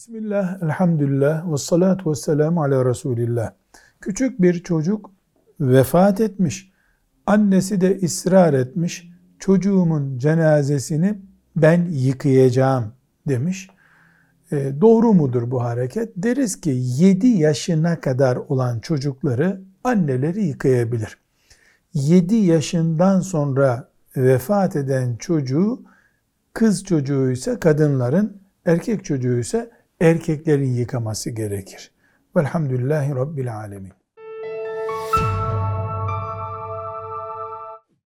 Bismillah, elhamdülillah, ve salatu ve selamu ala Resulillah. Küçük bir çocuk vefat etmiş. Annesi de ısrar etmiş. Çocuğumun cenazesini ben yıkayacağım demiş. E, doğru mudur bu hareket? Deriz ki 7 yaşına kadar olan çocukları anneleri yıkayabilir. 7 yaşından sonra vefat eden çocuğu kız çocuğu ise kadınların, erkek çocuğu ise erkeklerin yıkaması gerekir. Velhamdülillahi Rabbil Alemin.